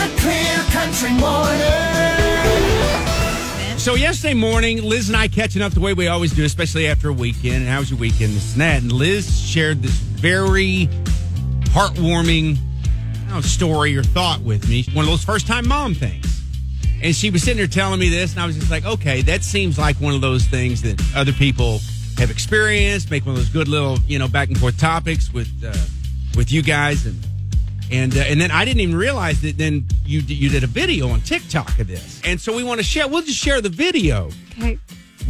A clear country morning. So yesterday morning, Liz and I catching up the way we always do, especially after a weekend. And how was your weekend? This and that. And Liz shared this very heartwarming know, story or thought with me. One of those first time mom things. And she was sitting there telling me this, and I was just like, okay, that seems like one of those things that other people have experienced. Make one of those good little, you know, back and forth topics with uh, with you guys, and and uh, and then I didn't even realize that. Then you you did a video on TikTok of this, and so we want to share. We'll just share the video Okay.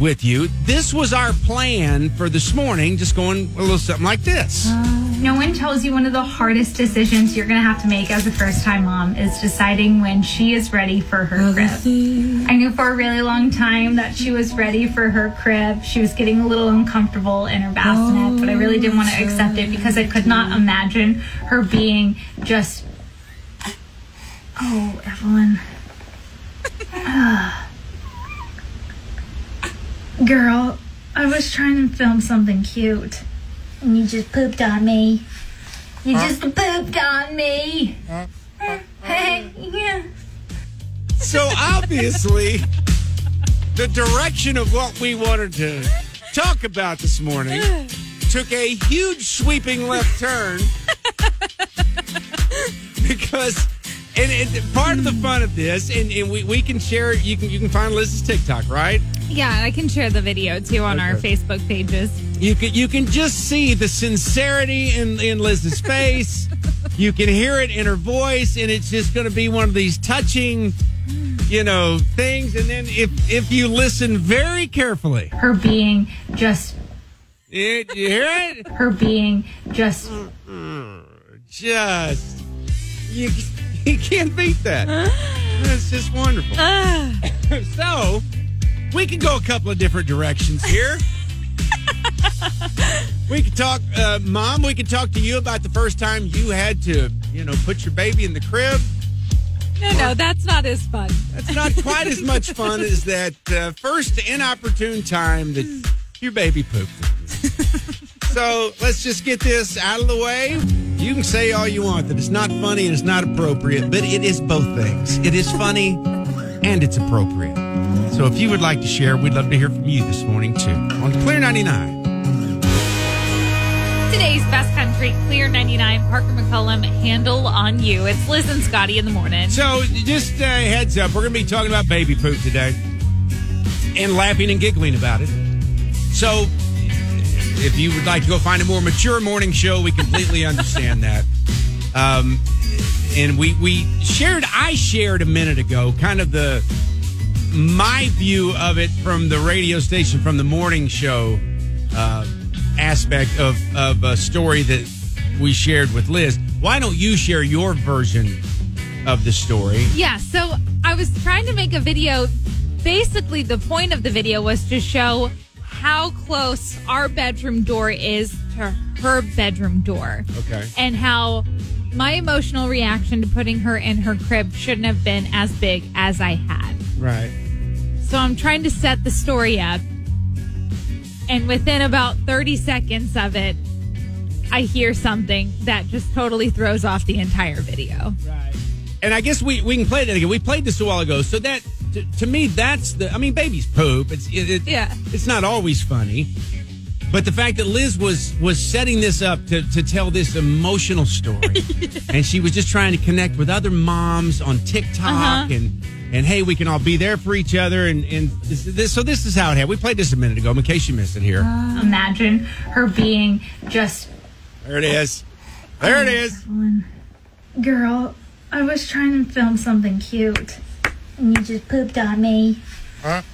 With you. This was our plan for this morning, just going a little something like this. Uh, no one tells you one of the hardest decisions you're going to have to make as a first time mom is deciding when she is ready for her crib. I knew for a really long time that she was ready for her crib. She was getting a little uncomfortable in her bassinet, but I really didn't want to accept it because I could not imagine her being just. Oh, Evelyn. Girl, I was trying to film something cute. And you just pooped on me. You just pooped on me. Hey, yeah. So obviously, the direction of what we wanted to talk about this morning took a huge sweeping left turn because. And, and part of the fun of this, and, and we, we can share. You can you can find Liz's TikTok, right? Yeah, I can share the video too on our Facebook pages. You can you can just see the sincerity in in Liz's face. you can hear it in her voice, and it's just going to be one of these touching, you know, things. And then if if you listen very carefully, Her being just, it, you hear it, her being just. just you you can't beat that. It's just wonderful. so we can go a couple of different directions here. we could talk, uh, mom. We could talk to you about the first time you had to, you know, put your baby in the crib. No, no, that's not as fun. That's not quite as much fun as that uh, first inopportune time that your baby pooped. so let's just get this out of the way. You can say all you want that it's not funny and it's not appropriate, but it is both things. It is funny and it's appropriate. So if you would like to share, we'd love to hear from you this morning too on Clear 99. Today's best country, Clear 99, Parker McCollum, handle on you. It's Liz and Scotty in the morning. So, just uh, heads up, we're going to be talking about baby poop today and laughing and giggling about it. So, if you would like to go find a more mature morning show, we completely understand that. Um, and we we shared, I shared a minute ago, kind of the my view of it from the radio station, from the morning show uh, aspect of of a story that we shared with Liz. Why don't you share your version of the story? Yeah, so I was trying to make a video. Basically, the point of the video was to show how close our bedroom door is to her bedroom door. Okay. And how my emotional reaction to putting her in her crib shouldn't have been as big as I had. Right. So I'm trying to set the story up. And within about 30 seconds of it, I hear something that just totally throws off the entire video. Right. And I guess we, we can play that again. We played this a while ago. So that, to, to me, that's the, I mean, babies poop. It's, it, it- Yeah. It's not always funny. But the fact that Liz was was setting this up to, to tell this emotional story, and she was just trying to connect with other moms on TikTok, Uh-huh. and and hey, we can all be there for each other, and and this, this, so this is how it happened. We played this a minute ago, in case you missed it here. Imagine her being just. There it is. There it is. Girl, I was trying to film something cute. And you just pooped on me.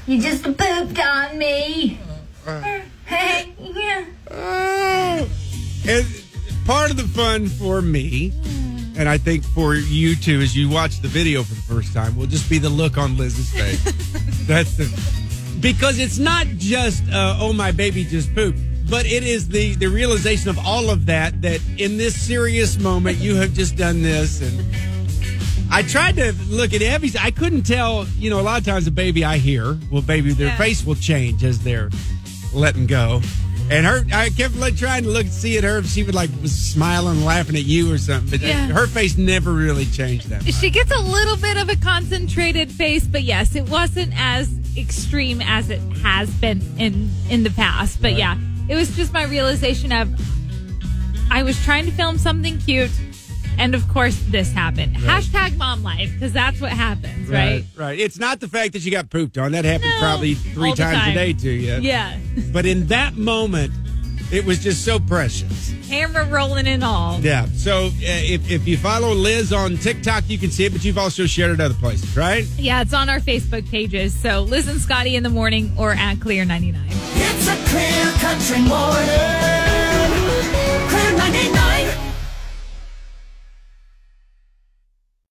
You just pooped on me. Hey, yeah. And part of the fun for me, and I think for you too, as you watch the video for the first time, will just be the look on Liz's face. That's the because it's not just uh, oh my baby just pooped, but it is the the realization of all of that that in this serious moment you have just done this and. I tried to look at Evie's. I couldn't tell. You know, a lot of times a baby I hear, well, baby, their Yeah. face will change as they're letting go. And her, I kept like trying to look, see at her if she would like was smiling, laughing at you or something. But Yeah. her face never really changed that. Much. She gets a little bit of a concentrated face, but yes, it wasn't as extreme as it has been in in the past. But yeah, it was just my realization of I was trying to film something cute, and of course this happened. Hashtag mom life because that's what happens, right? right. It's not the fact that you got pooped on. That happens No, probably three all the times a day to you. Yeah, But in that moment, it was just so precious. camera rolling and all. Yeah. So uh, if, if you follow Liz on TikTok, you can see it, but you've also shared it other places, right? Yeah, it's on our Facebook pages. So Liz and Scotty in the morning or at Clear ninety nine. It's a clear country morning.